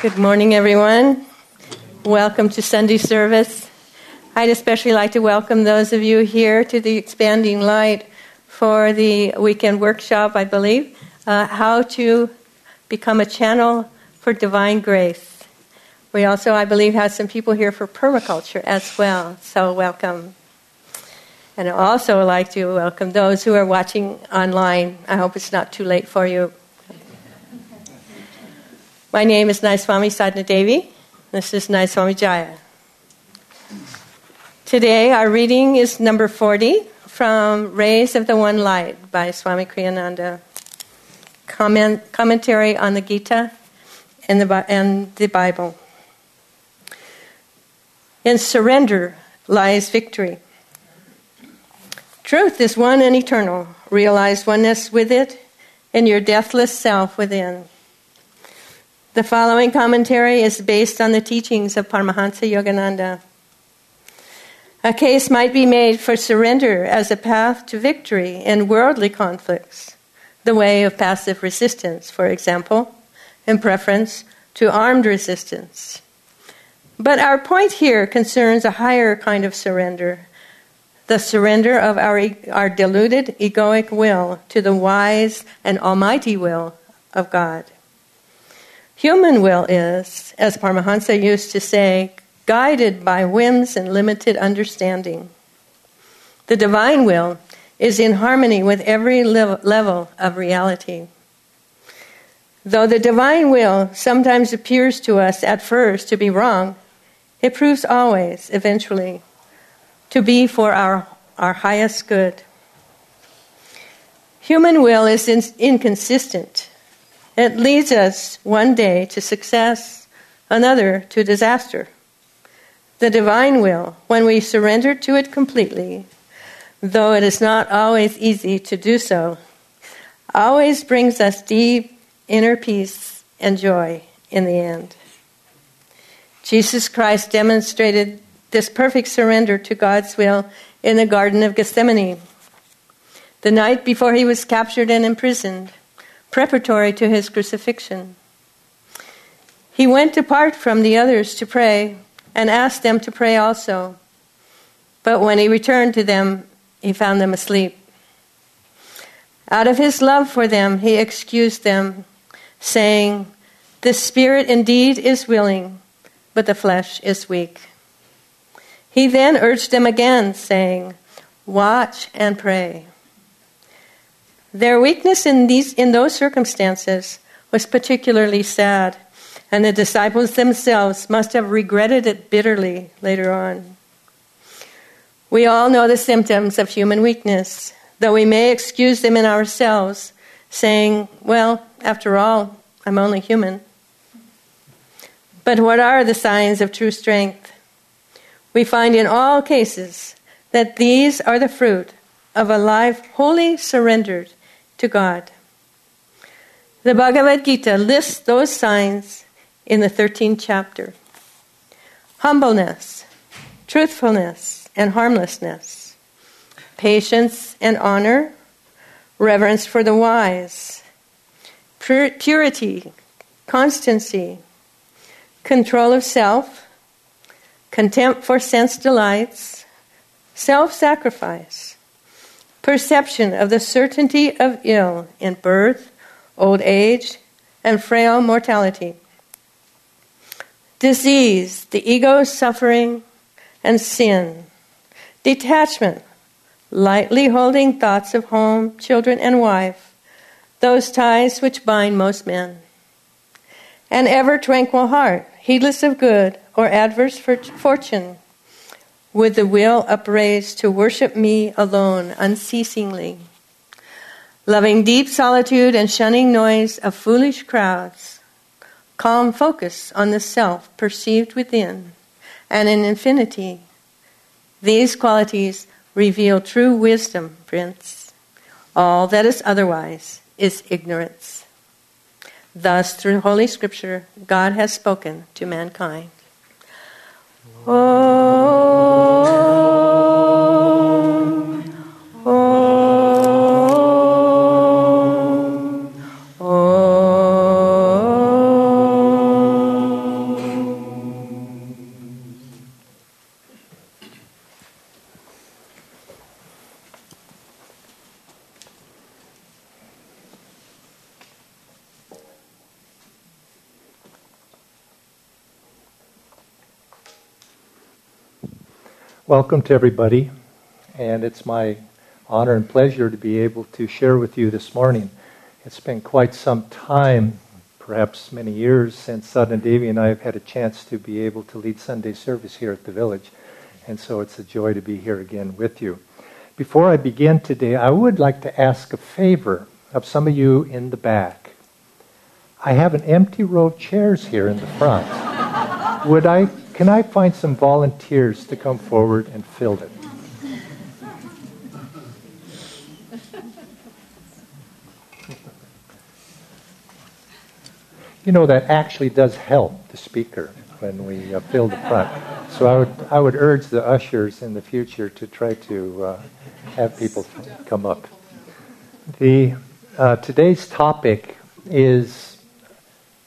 Good morning, everyone. Welcome to Sunday service. I'd especially like to welcome those of you here to the Expanding Light for the weekend workshop, I believe, uh, how to become a channel for divine grace. We also, I believe, have some people here for permaculture as well, so welcome. And I'd also like to welcome those who are watching online. I hope it's not too late for you. My name is Nayaswami Sadhana Devi. This is Nayaswami Jaya. Today, our reading is number 40 from Rays of the One Light by Swami Kriyananda. Comment, commentary on the Gita and the, and the Bible. In surrender lies victory. Truth is one and eternal. Realize oneness with it and your deathless self within. The following commentary is based on the teachings of Paramahansa Yogananda. A case might be made for surrender as a path to victory in worldly conflicts, the way of passive resistance, for example, in preference to armed resistance. But our point here concerns a higher kind of surrender the surrender of our, our deluded egoic will to the wise and almighty will of God. Human will is, as Paramahansa used to say, guided by whims and limited understanding. The divine will is in harmony with every level of reality. Though the divine will sometimes appears to us at first to be wrong, it proves always, eventually, to be for our, our highest good. Human will is in, inconsistent it leads us one day to success, another to disaster. The divine will, when we surrender to it completely, though it is not always easy to do so, always brings us deep inner peace and joy in the end. Jesus Christ demonstrated this perfect surrender to God's will in the Garden of Gethsemane. The night before he was captured and imprisoned, preparatory to his crucifixion. He went apart from the others to pray and asked them to pray also. But when he returned to them, he found them asleep. Out of his love for them, he excused them, saying, The spirit indeed is willing, but the flesh is weak. He then urged them again, saying, Watch and pray. Their weakness in, these, in those circumstances was particularly sad, and the disciples themselves must have regretted it bitterly later on. We all know the symptoms of human weakness, though we may excuse them in ourselves, saying, Well, after all, I'm only human. But what are the signs of true strength? We find in all cases that these are the fruit of a life wholly surrendered to God. The Bhagavad Gita lists those signs in the 13th chapter. Humbleness, truthfulness, and harmlessness, patience and honor, reverence for the wise, pur- purity, constancy, control of self, contempt for sense delights, self sacrifice, perception of the certainty of ill in birth, old age, and frail mortality. Disease, the ego's suffering, and sin. Detachment, lightly holding thoughts of home, children, and wife, those ties which bind most men. An ever tranquil heart, heedless of good or adverse fortune with the will upraised to worship me alone unceasingly, loving deep solitude and shunning noise of foolish crowds, calm focus on the self perceived within and in infinity. These qualities reveal true wisdom, Prince. All that is otherwise is ignorance. Thus, through Holy Scripture, God has spoken to mankind. Oh. Welcome to everybody, and it's my honor and pleasure to be able to share with you this morning. It's been quite some time, perhaps many years, since Sadhana Devi and I have had a chance to be able to lead Sunday service here at the village, and so it's a joy to be here again with you. Before I begin today, I would like to ask a favor of some of you in the back. I have an empty row of chairs here in the front. would I can I find some volunteers to come forward and fill it? you know, that actually does help the speaker when we uh, fill the front. So I would, I would urge the ushers in the future to try to uh, have people come up. The, uh, today's topic is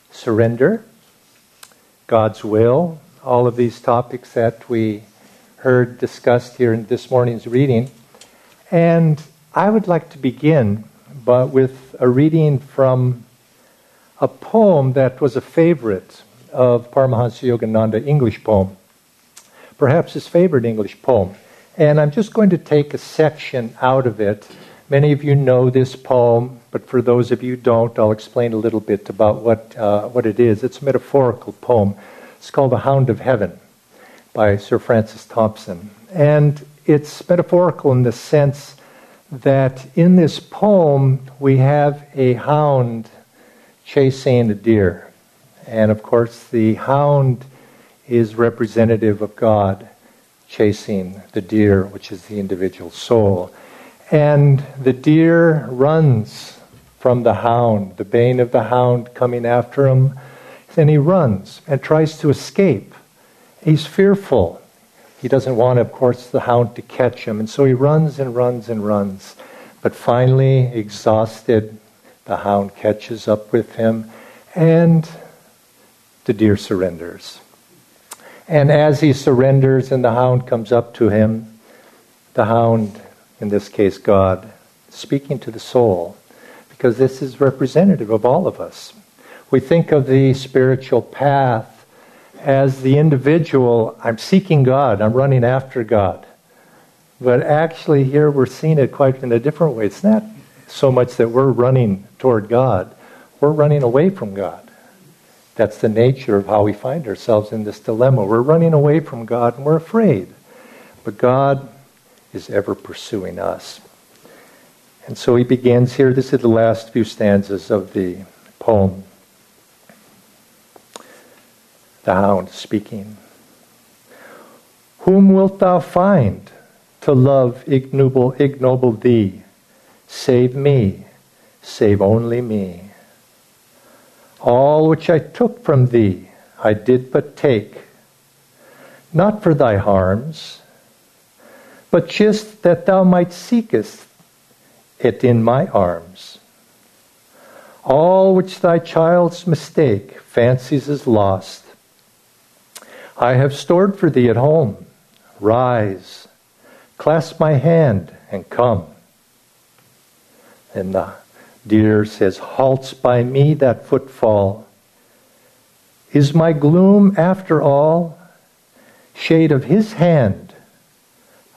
surrender, God's will, all of these topics that we heard discussed here in this morning's reading. And I would like to begin but with a reading from a poem that was a favorite of Paramahansa Yogananda, English poem, perhaps his favorite English poem. And I'm just going to take a section out of it. Many of you know this poem, but for those of you who don't, I'll explain a little bit about what, uh, what it is. It's a metaphorical poem it's called The Hound of Heaven by Sir Francis Thompson. And it's metaphorical in the sense that in this poem we have a hound chasing a deer. And of course, the hound is representative of God chasing the deer, which is the individual soul. And the deer runs from the hound, the bane of the hound coming after him then he runs and tries to escape. He's fearful. He doesn't want, of course, the hound to catch him. And so he runs and runs and runs. But finally, exhausted, the hound catches up with him and the deer surrenders. And as he surrenders and the hound comes up to him, the hound, in this case God, speaking to the soul, because this is representative of all of us. We think of the spiritual path as the individual, I'm seeking God, I'm running after God. But actually, here we're seeing it quite in a different way. It's not so much that we're running toward God, we're running away from God. That's the nature of how we find ourselves in this dilemma. We're running away from God and we're afraid. But God is ever pursuing us. And so he begins here. This is the last few stanzas of the poem the hound speaking. Whom wilt thou find to love ignoble, ignoble thee? Save me, save only me. All which I took from thee, I did but take, not for thy harms, but just that thou might seekest it in my arms. All which thy child's mistake fancies is lost, I have stored for thee at home. Rise, clasp my hand, and come. And the deer says, Halts by me that footfall. Is my gloom, after all, shade of his hand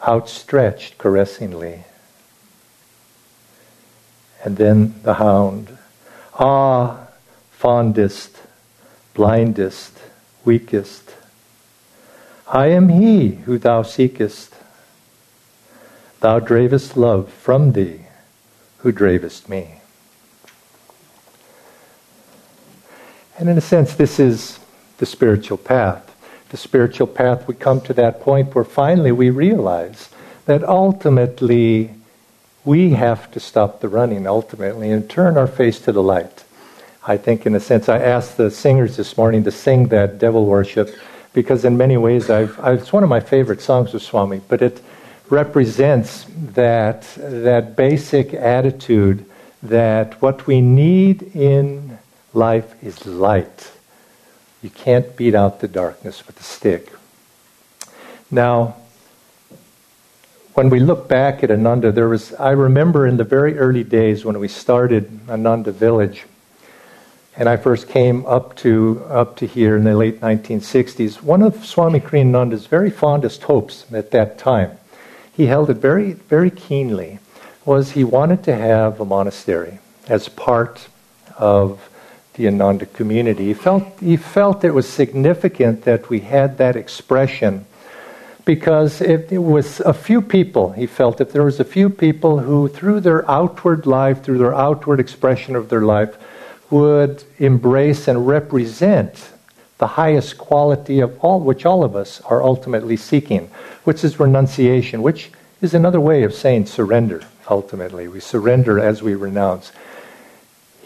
outstretched caressingly? And then the hound, Ah, fondest, blindest, weakest, I am he who thou seekest. Thou dravest love from thee, who dravest me. And in a sense, this is the spiritual path. The spiritual path we come to that point where finally we realize that ultimately we have to stop the running ultimately and turn our face to the light. I think, in a sense, I asked the singers this morning to sing that devil worship because in many ways I've, it's one of my favorite songs of Swami, but it represents that, that basic attitude that what we need in life is light. You can't beat out the darkness with a stick. Now, when we look back at Ananda, there was, I remember in the very early days when we started Ananda Village, and I first came up to up to here in the late 1960s, one of Swami Kriyananda's very fondest hopes at that time, he held it very very keenly, was he wanted to have a monastery as part of the Ananda community. He felt he felt it was significant that we had that expression because if it was a few people, he felt if there was a few people who, through their outward life, through their outward expression of their life, would embrace and represent the highest quality of all, which all of us are ultimately seeking, which is renunciation, which is another way of saying surrender, ultimately. We surrender as we renounce.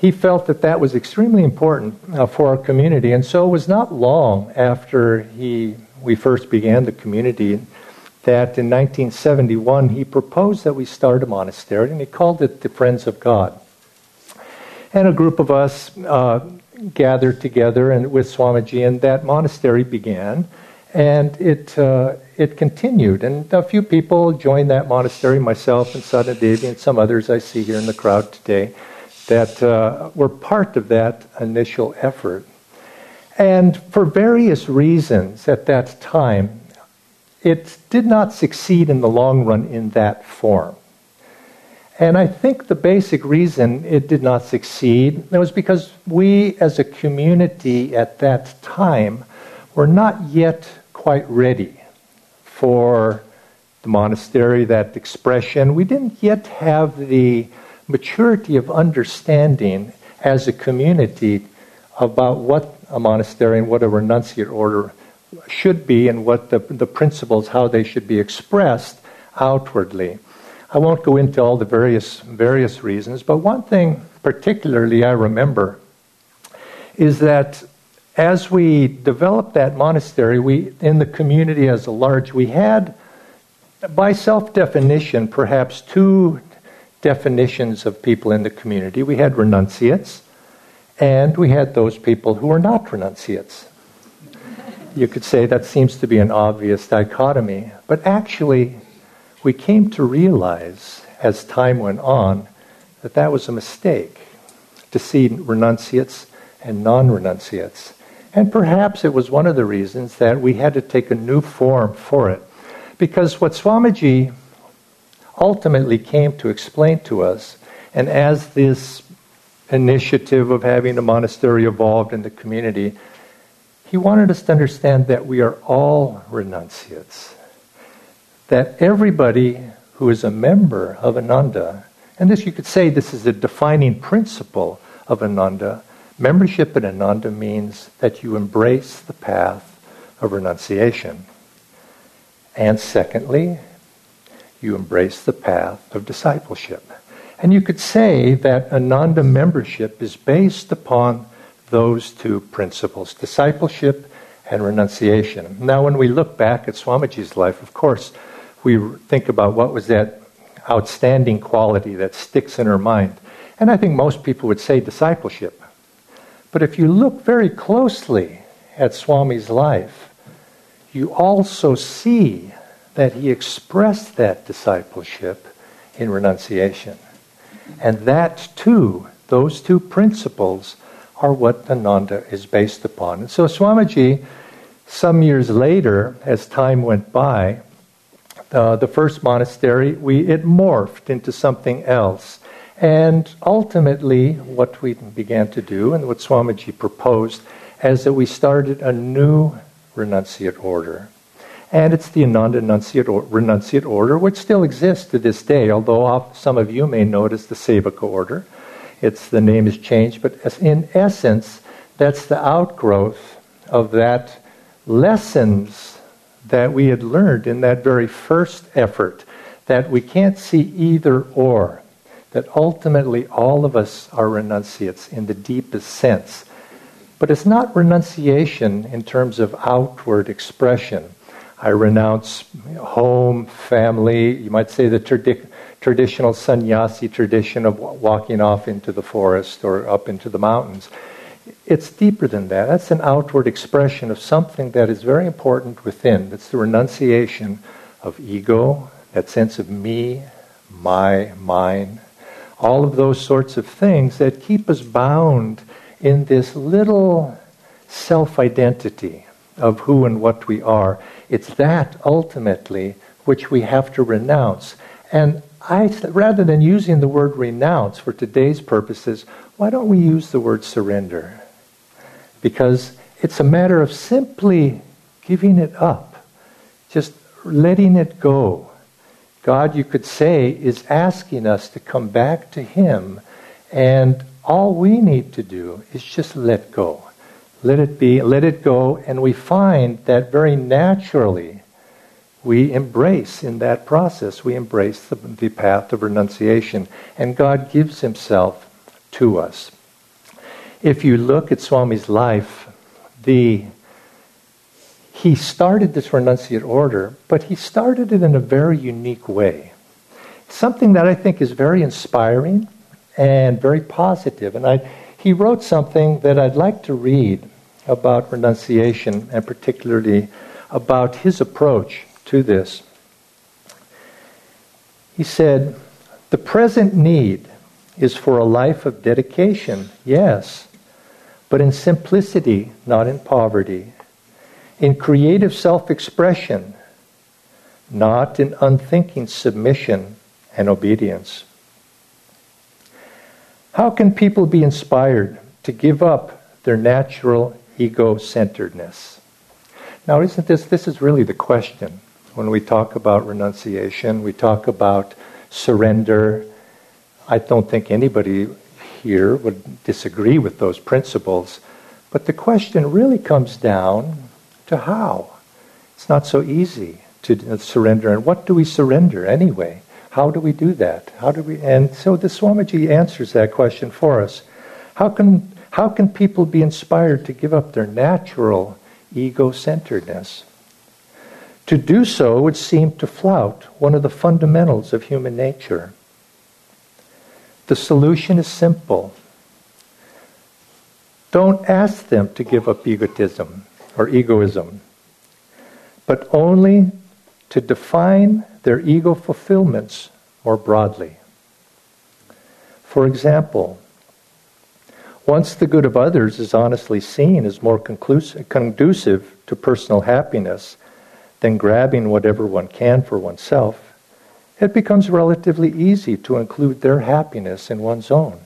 He felt that that was extremely important uh, for our community, and so it was not long after he, we first began the community that in 1971 he proposed that we start a monastery, and he called it the Friends of God. And a group of us uh, gathered together and with Swamiji, and that monastery began. And it, uh, it continued. And a few people joined that monastery, myself and Sadhana and some others I see here in the crowd today, that uh, were part of that initial effort. And for various reasons at that time, it did not succeed in the long run in that form. And I think the basic reason it did not succeed was because we as a community at that time were not yet quite ready for the monastery, that expression. We didn't yet have the maturity of understanding as a community about what a monastery and what a renunciate order should be and what the, the principles, how they should be expressed outwardly. I won't go into all the various various reasons, but one thing particularly I remember is that as we developed that monastery, we in the community as a large, we had by self-definition perhaps two definitions of people in the community. We had renunciates and we had those people who were not renunciates. You could say that seems to be an obvious dichotomy, but actually we came to realize as time went on that that was a mistake to see renunciates and non renunciates. And perhaps it was one of the reasons that we had to take a new form for it. Because what Swamiji ultimately came to explain to us, and as this initiative of having a monastery evolved in the community, he wanted us to understand that we are all renunciates that everybody who is a member of Ananda, and this you could say this is a defining principle of Ananda, membership in Ananda means that you embrace the path of renunciation. And secondly, you embrace the path of discipleship. And you could say that Ananda membership is based upon those two principles discipleship and renunciation. Now, when we look back at Swamiji's life, of course, we think about what was that outstanding quality that sticks in our mind. And I think most people would say discipleship. But if you look very closely at Swami's life, you also see that he expressed that discipleship in renunciation. And that too, those two principles, are what Ananda is based upon. And so Swamiji, some years later, as time went by, uh, the first monastery, we, it morphed into something else. And ultimately, what we began to do, and what Swamiji proposed, is that we started a new renunciate order. And it's the Ananda Renunciate, or, Renunciate Order, which still exists to this day, although some of you may notice the Sevaka Order. It's, the name has changed, but in essence, that's the outgrowth of that lessons that we had learned in that very first effort that we can't see either or, that ultimately all of us are renunciates in the deepest sense. But it's not renunciation in terms of outward expression. I renounce home, family, you might say the tradi- traditional sannyasi tradition of walking off into the forest or up into the mountains it's deeper than that. That's an outward expression of something that is very important within. That's the renunciation of ego, that sense of me, my, mine, all of those sorts of things that keep us bound in this little self identity of who and what we are. It's that ultimately which we have to renounce. And I, rather than using the word renounce for today's purposes, why don't we use the word surrender? Because it's a matter of simply giving it up, just letting it go. God, you could say, is asking us to come back to Him, and all we need to do is just let go. Let it be, let it go, and we find that very naturally we embrace in that process, we embrace the, the path of renunciation, and God gives Himself to us. If you look at Swami's life, the he started this renunciate order, but he started it in a very unique way. Something that I think is very inspiring and very positive. And I, he wrote something that I'd like to read about renunciation and particularly about his approach to this. He said, The present need is for a life of dedication, yes, but in simplicity, not in poverty in creative self expression, not in unthinking submission and obedience. How can people be inspired to give up their natural ego centeredness? Now, isn't this, this is really the question when we talk about renunciation, we talk about surrender. I don't think anybody here would disagree with those principles. But the question really comes down to how. It's not so easy to uh, surrender. And what do we surrender anyway? How do we do that? How do we? And so the Swamiji answers that question for us. How can how can people be inspired to give up their natural ego-centeredness? To do so would seem to flout one of the fundamentals of human nature. The solution is simple. Don't ask them to give up egotism or egoism, but only to define their ego fulfillments more broadly. For example, once the good of others is honestly seen as more conducive to personal happiness than grabbing whatever one can for oneself, it becomes relatively easy to include their happiness in one's own.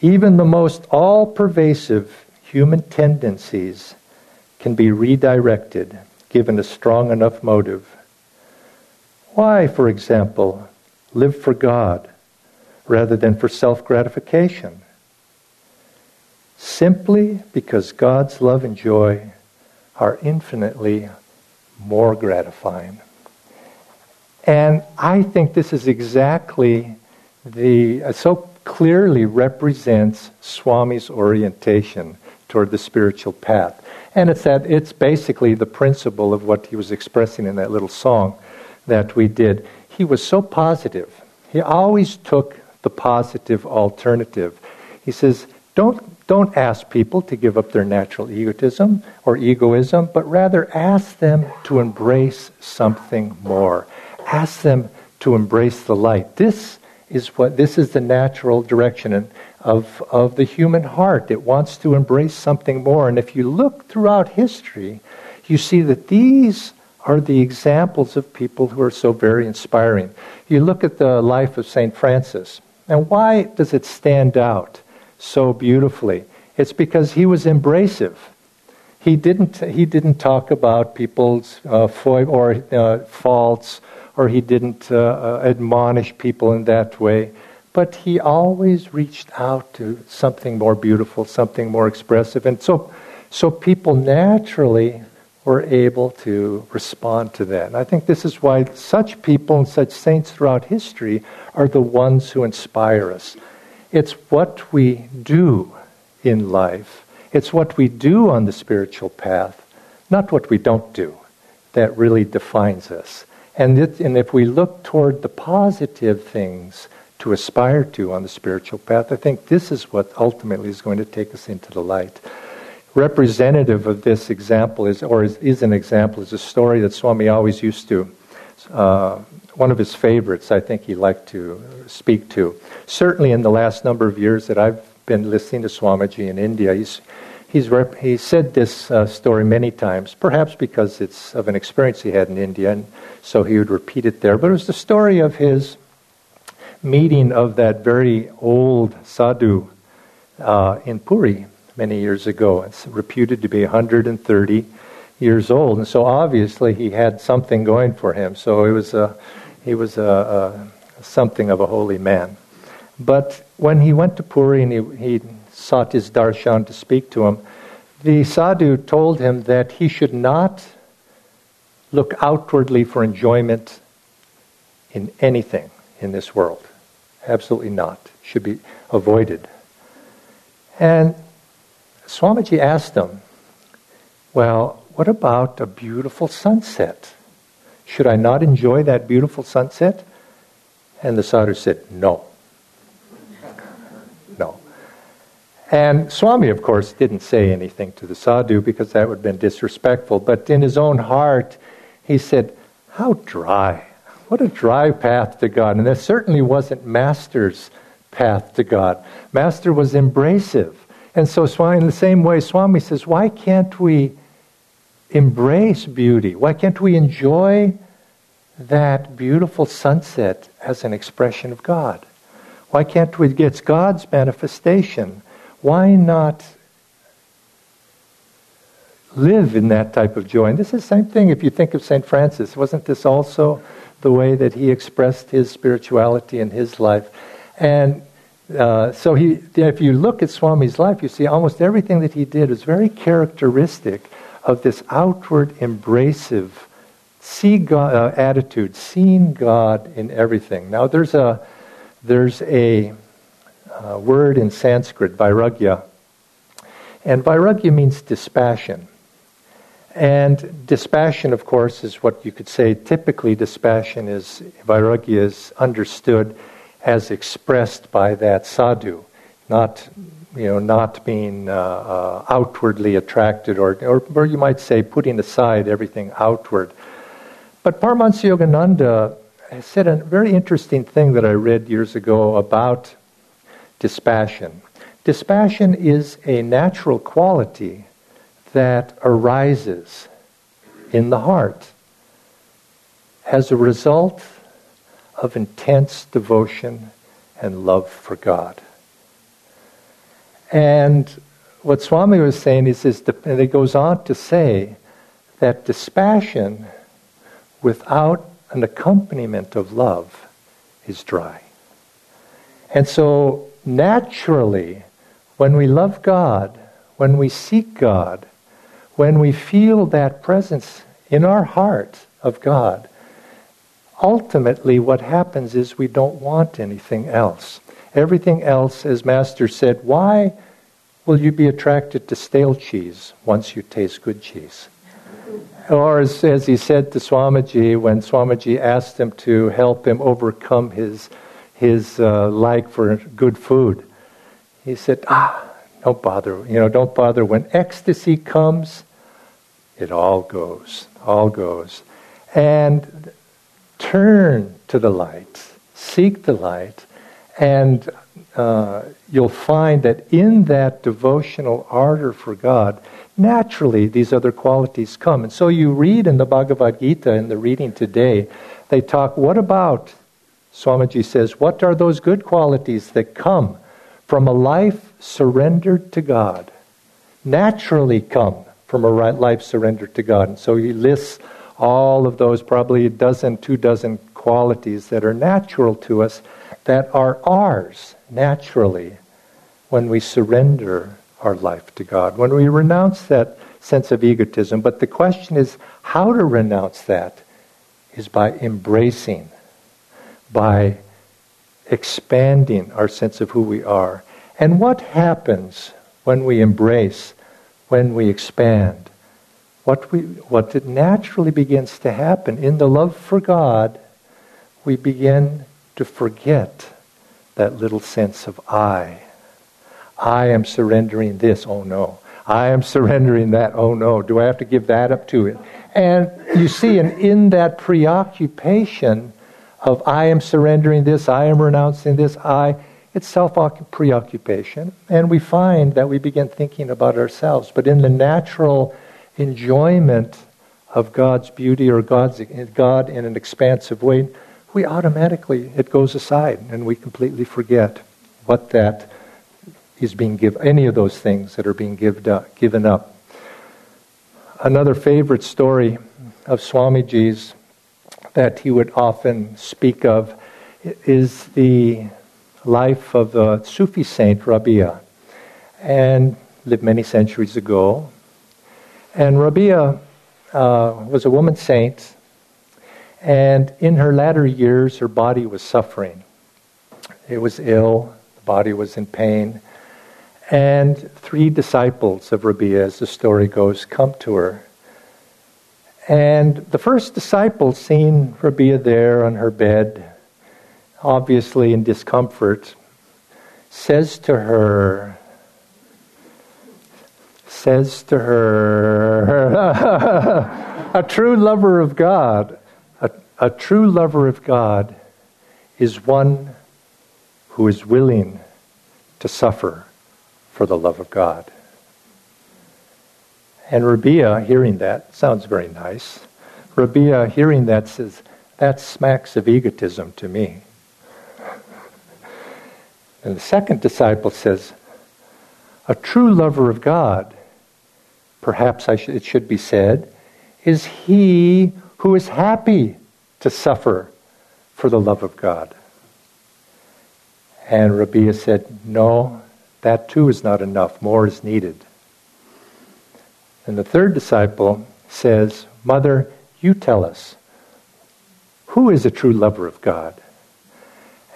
Even the most all pervasive human tendencies can be redirected given a strong enough motive. Why, for example, live for God rather than for self gratification? Simply because God's love and joy are infinitely more gratifying. And I think this is exactly the, uh, so clearly represents Swami's orientation toward the spiritual path. And it's that it's basically the principle of what he was expressing in that little song that we did. He was so positive. He always took the positive alternative. He says, don't, don't ask people to give up their natural egotism or egoism, but rather ask them to embrace something more. Ask them to embrace the light. This is what this is the natural direction. Of, of the human heart. It wants to embrace something more. And if you look throughout history, you see that these are the examples of people who are so very inspiring. You look at the life of St. Francis, and why does it stand out so beautifully? It's because he was embracive. He didn't, he didn't talk about people's uh, or uh, faults, or he didn't uh, uh, admonish people in that way but he always reached out to something more beautiful, something more expressive. And so, so people naturally were able to respond to that. And I think this is why such people and such saints throughout history are the ones who inspire us. It's what we do in life, it's what we do on the spiritual path, not what we don't do, that really defines us. And, and if we look toward the positive things, to aspire to on the spiritual path, I think this is what ultimately is going to take us into the light. Representative of this example is, or is, is an example, is a story that Swami always used to. Uh, one of his favorites, I think he liked to speak to. Certainly, in the last number of years that I've been listening to Swamiji in India. He's, he's rep- he said this uh, story many times, perhaps because it's of an experience he had in India, and so he would repeat it there. But it was the story of his meeting of that very old sadhu uh, in Puri many years ago. It's reputed to be 130 years old, and so obviously he had something going for him. So it was a, he was a, a something of a holy man. But when he went to Puri and he, he sought his darshan to speak to him, the sadhu told him that he should not look outwardly for enjoyment in anything in this world. Absolutely not. Should be avoided. And Swamiji asked him, Well, what about a beautiful sunset? Should I not enjoy that beautiful sunset? And the sadhu said, No. And Swami, of course, didn't say anything to the sadhu because that would have been disrespectful. But in his own heart, he said, How dry. What a dry path to God. And that certainly wasn't Master's path to God. Master was embracive. And so, Swami, in the same way, Swami says, Why can't we embrace beauty? Why can't we enjoy that beautiful sunset as an expression of God? Why can't we get God's manifestation? Why not live in that type of joy? And this is the same thing if you think of St. Francis. Wasn't this also the way that he expressed his spirituality in his life? And uh, so he, if you look at Swami's life, you see almost everything that he did is very characteristic of this outward, embracive, see God, uh, attitude, seeing God in everything. Now, there's a there's a uh, word in Sanskrit, vairagya, and vairagya means dispassion. And dispassion, of course, is what you could say. Typically, dispassion is vairagya is understood as expressed by that sadhu, not you know, not being uh, uh, outwardly attracted, or, or, or you might say putting aside everything outward. But Paramahansa Yogananda said a very interesting thing that I read years ago about dispassion. Dispassion is a natural quality that arises in the heart as a result of intense devotion and love for God. And what Swami was saying is, is and it goes on to say that dispassion without an accompaniment of love is dry. And so, naturally, when we love God, when we seek God, when we feel that presence in our heart of God, ultimately what happens is we don't want anything else. Everything else, as Master said, why will you be attracted to stale cheese once you taste good cheese? Or as, as he said to Swamiji when Swamiji asked him to help him overcome his, his uh, like for good food, he said, ah, don't bother. You know, don't bother. When ecstasy comes, it all goes, all goes. And turn to the light, seek the light, and uh, you'll find that in that devotional ardor for God, naturally these other qualities come. And so you read in the Bhagavad Gita, in the reading today, they talk, what about, Swamiji says, what are those good qualities that come from a life surrendered to God? Naturally come from a life surrendered to God. And so he lists all of those, probably a dozen, two dozen qualities that are natural to us, that are ours naturally when we surrender our life to God, when we renounce that sense of egotism. But the question is how to renounce that is by embracing, by expanding our sense of who we are. And what happens when we embrace, when we expand? What, we, what naturally begins to happen in the love for God, we begin to forget that little sense of I. I am surrendering this, oh no. I am surrendering that, oh no. Do I have to give that up to it? And you see, and in that preoccupation of I am surrendering this, I am renouncing this, I, it's self preoccupation, and we find that we begin thinking about ourselves. But in the natural enjoyment of God's beauty or God's God in an expansive way, we automatically it goes aside and we completely forget what that is being given. Any of those things that are being uh, given up. Another favorite story of Swamiji's that he would often speak of is the life of the Sufi saint Rabia, and lived many centuries ago. And Rabia uh, was a woman saint, and in her latter years, her body was suffering. It was ill, the body was in pain. And three disciples of Rabia, as the story goes, come to her. And the first disciple, seeing Rabia there on her bed, obviously in discomfort, says to her, says to her, a true lover of God, a, a true lover of God is one who is willing to suffer for the love of God. And Rabia, hearing that, sounds very nice. Rabia, hearing that, says, that smacks of egotism to me. And the second disciple says, a true lover of God, perhaps sh- it should be said, is he who is happy to suffer for the love of God. And Rabia said, No, that too is not enough. More is needed. And the third disciple says, Mother, you tell us, who is a true lover of God?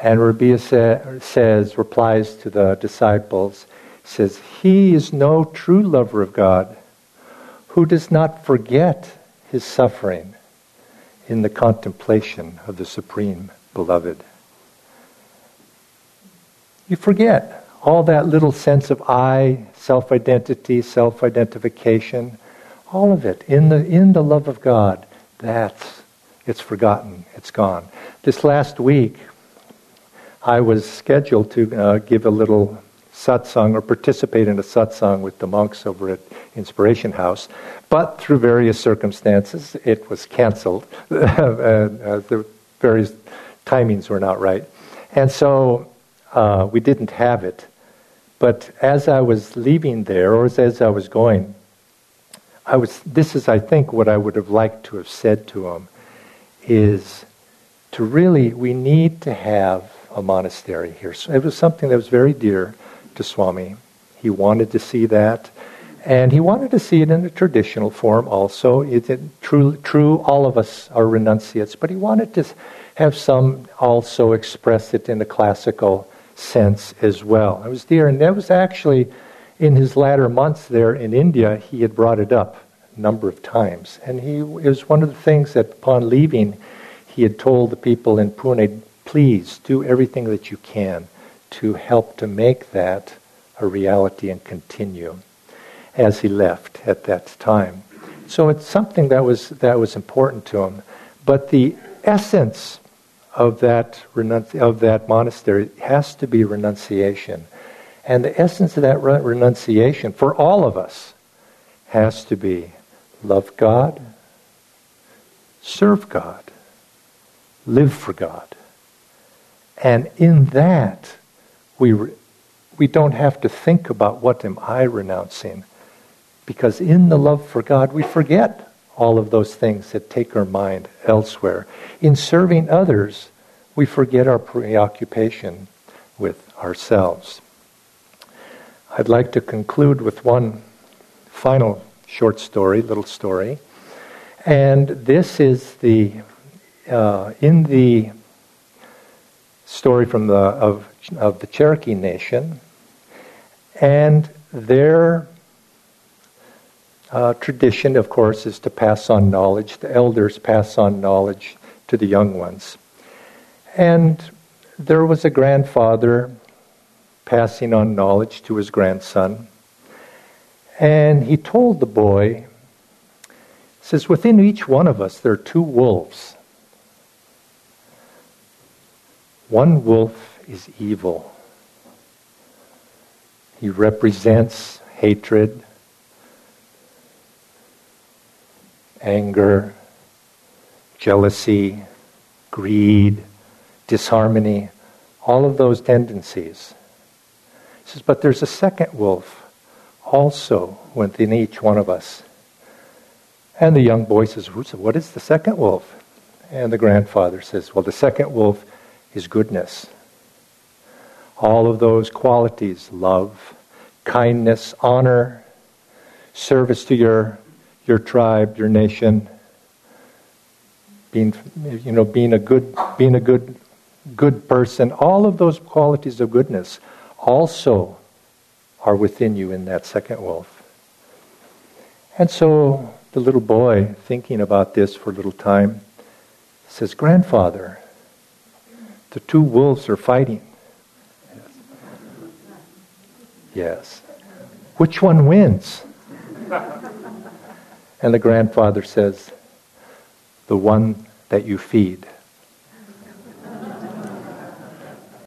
And Rabia sa- says, replies to the disciples, says, He is no true lover of God who does not forget his suffering in the contemplation of the Supreme Beloved. You forget all that little sense of I, self identity, self identification, all of it in the, in the love of God. That's, it's forgotten, it's gone. This last week, I was scheduled to uh, give a little satsang or participate in a satsang with the monks over at Inspiration House, but through various circumstances, it was canceled. uh, the various timings were not right. And so uh, we didn't have it. But as I was leaving there, or as I was going, I was, this is, I think, what I would have liked to have said to him is to really, we need to have a monastery here. So it was something that was very dear to Swami. He wanted to see that. And he wanted to see it in a traditional form also. It, it, true, true, all of us are renunciates, but he wanted to have some also express it in a classical sense as well. I was there, and that was actually in his latter months there in India, he had brought it up a number of times. And he, it was one of the things that upon leaving, he had told the people in Pune, please do everything that you can to help to make that a reality and continue as he left at that time. So it's something that was, that was important to him. But the essence of that, of that monastery has to be renunciation. And the essence of that renunciation for all of us has to be love God, serve God, live for God. And in that, we, re- we don't have to think about what am I renouncing. Because in the love for God, we forget all of those things that take our mind elsewhere. In serving others, we forget our preoccupation with ourselves. I'd like to conclude with one final short story, little story. And this is the, uh, in the story from the, of, of the Cherokee Nation, and their uh, tradition, of course, is to pass on knowledge. The elders pass on knowledge to the young ones. And there was a grandfather passing on knowledge to his grandson. And he told the boy, says, within each one of us there are two wolves. One wolf is evil, He represents hatred, anger, jealousy, greed, disharmony, all of those tendencies. He says, but there's a second wolf also within each one of us. And the young boy says, What is the second wolf? And the grandfather says, Well, the second wolf is goodness. All of those qualities love, kindness, honor, service to your, your tribe, your nation, being, you know, being a good, being a good, good person, all of those qualities of goodness also are within you in that second wolf. And so the little boy, thinking about this for a little time, says, Grandfather, the two wolves are fighting. Yes. Which one wins? And the grandfather says, The one that you feed.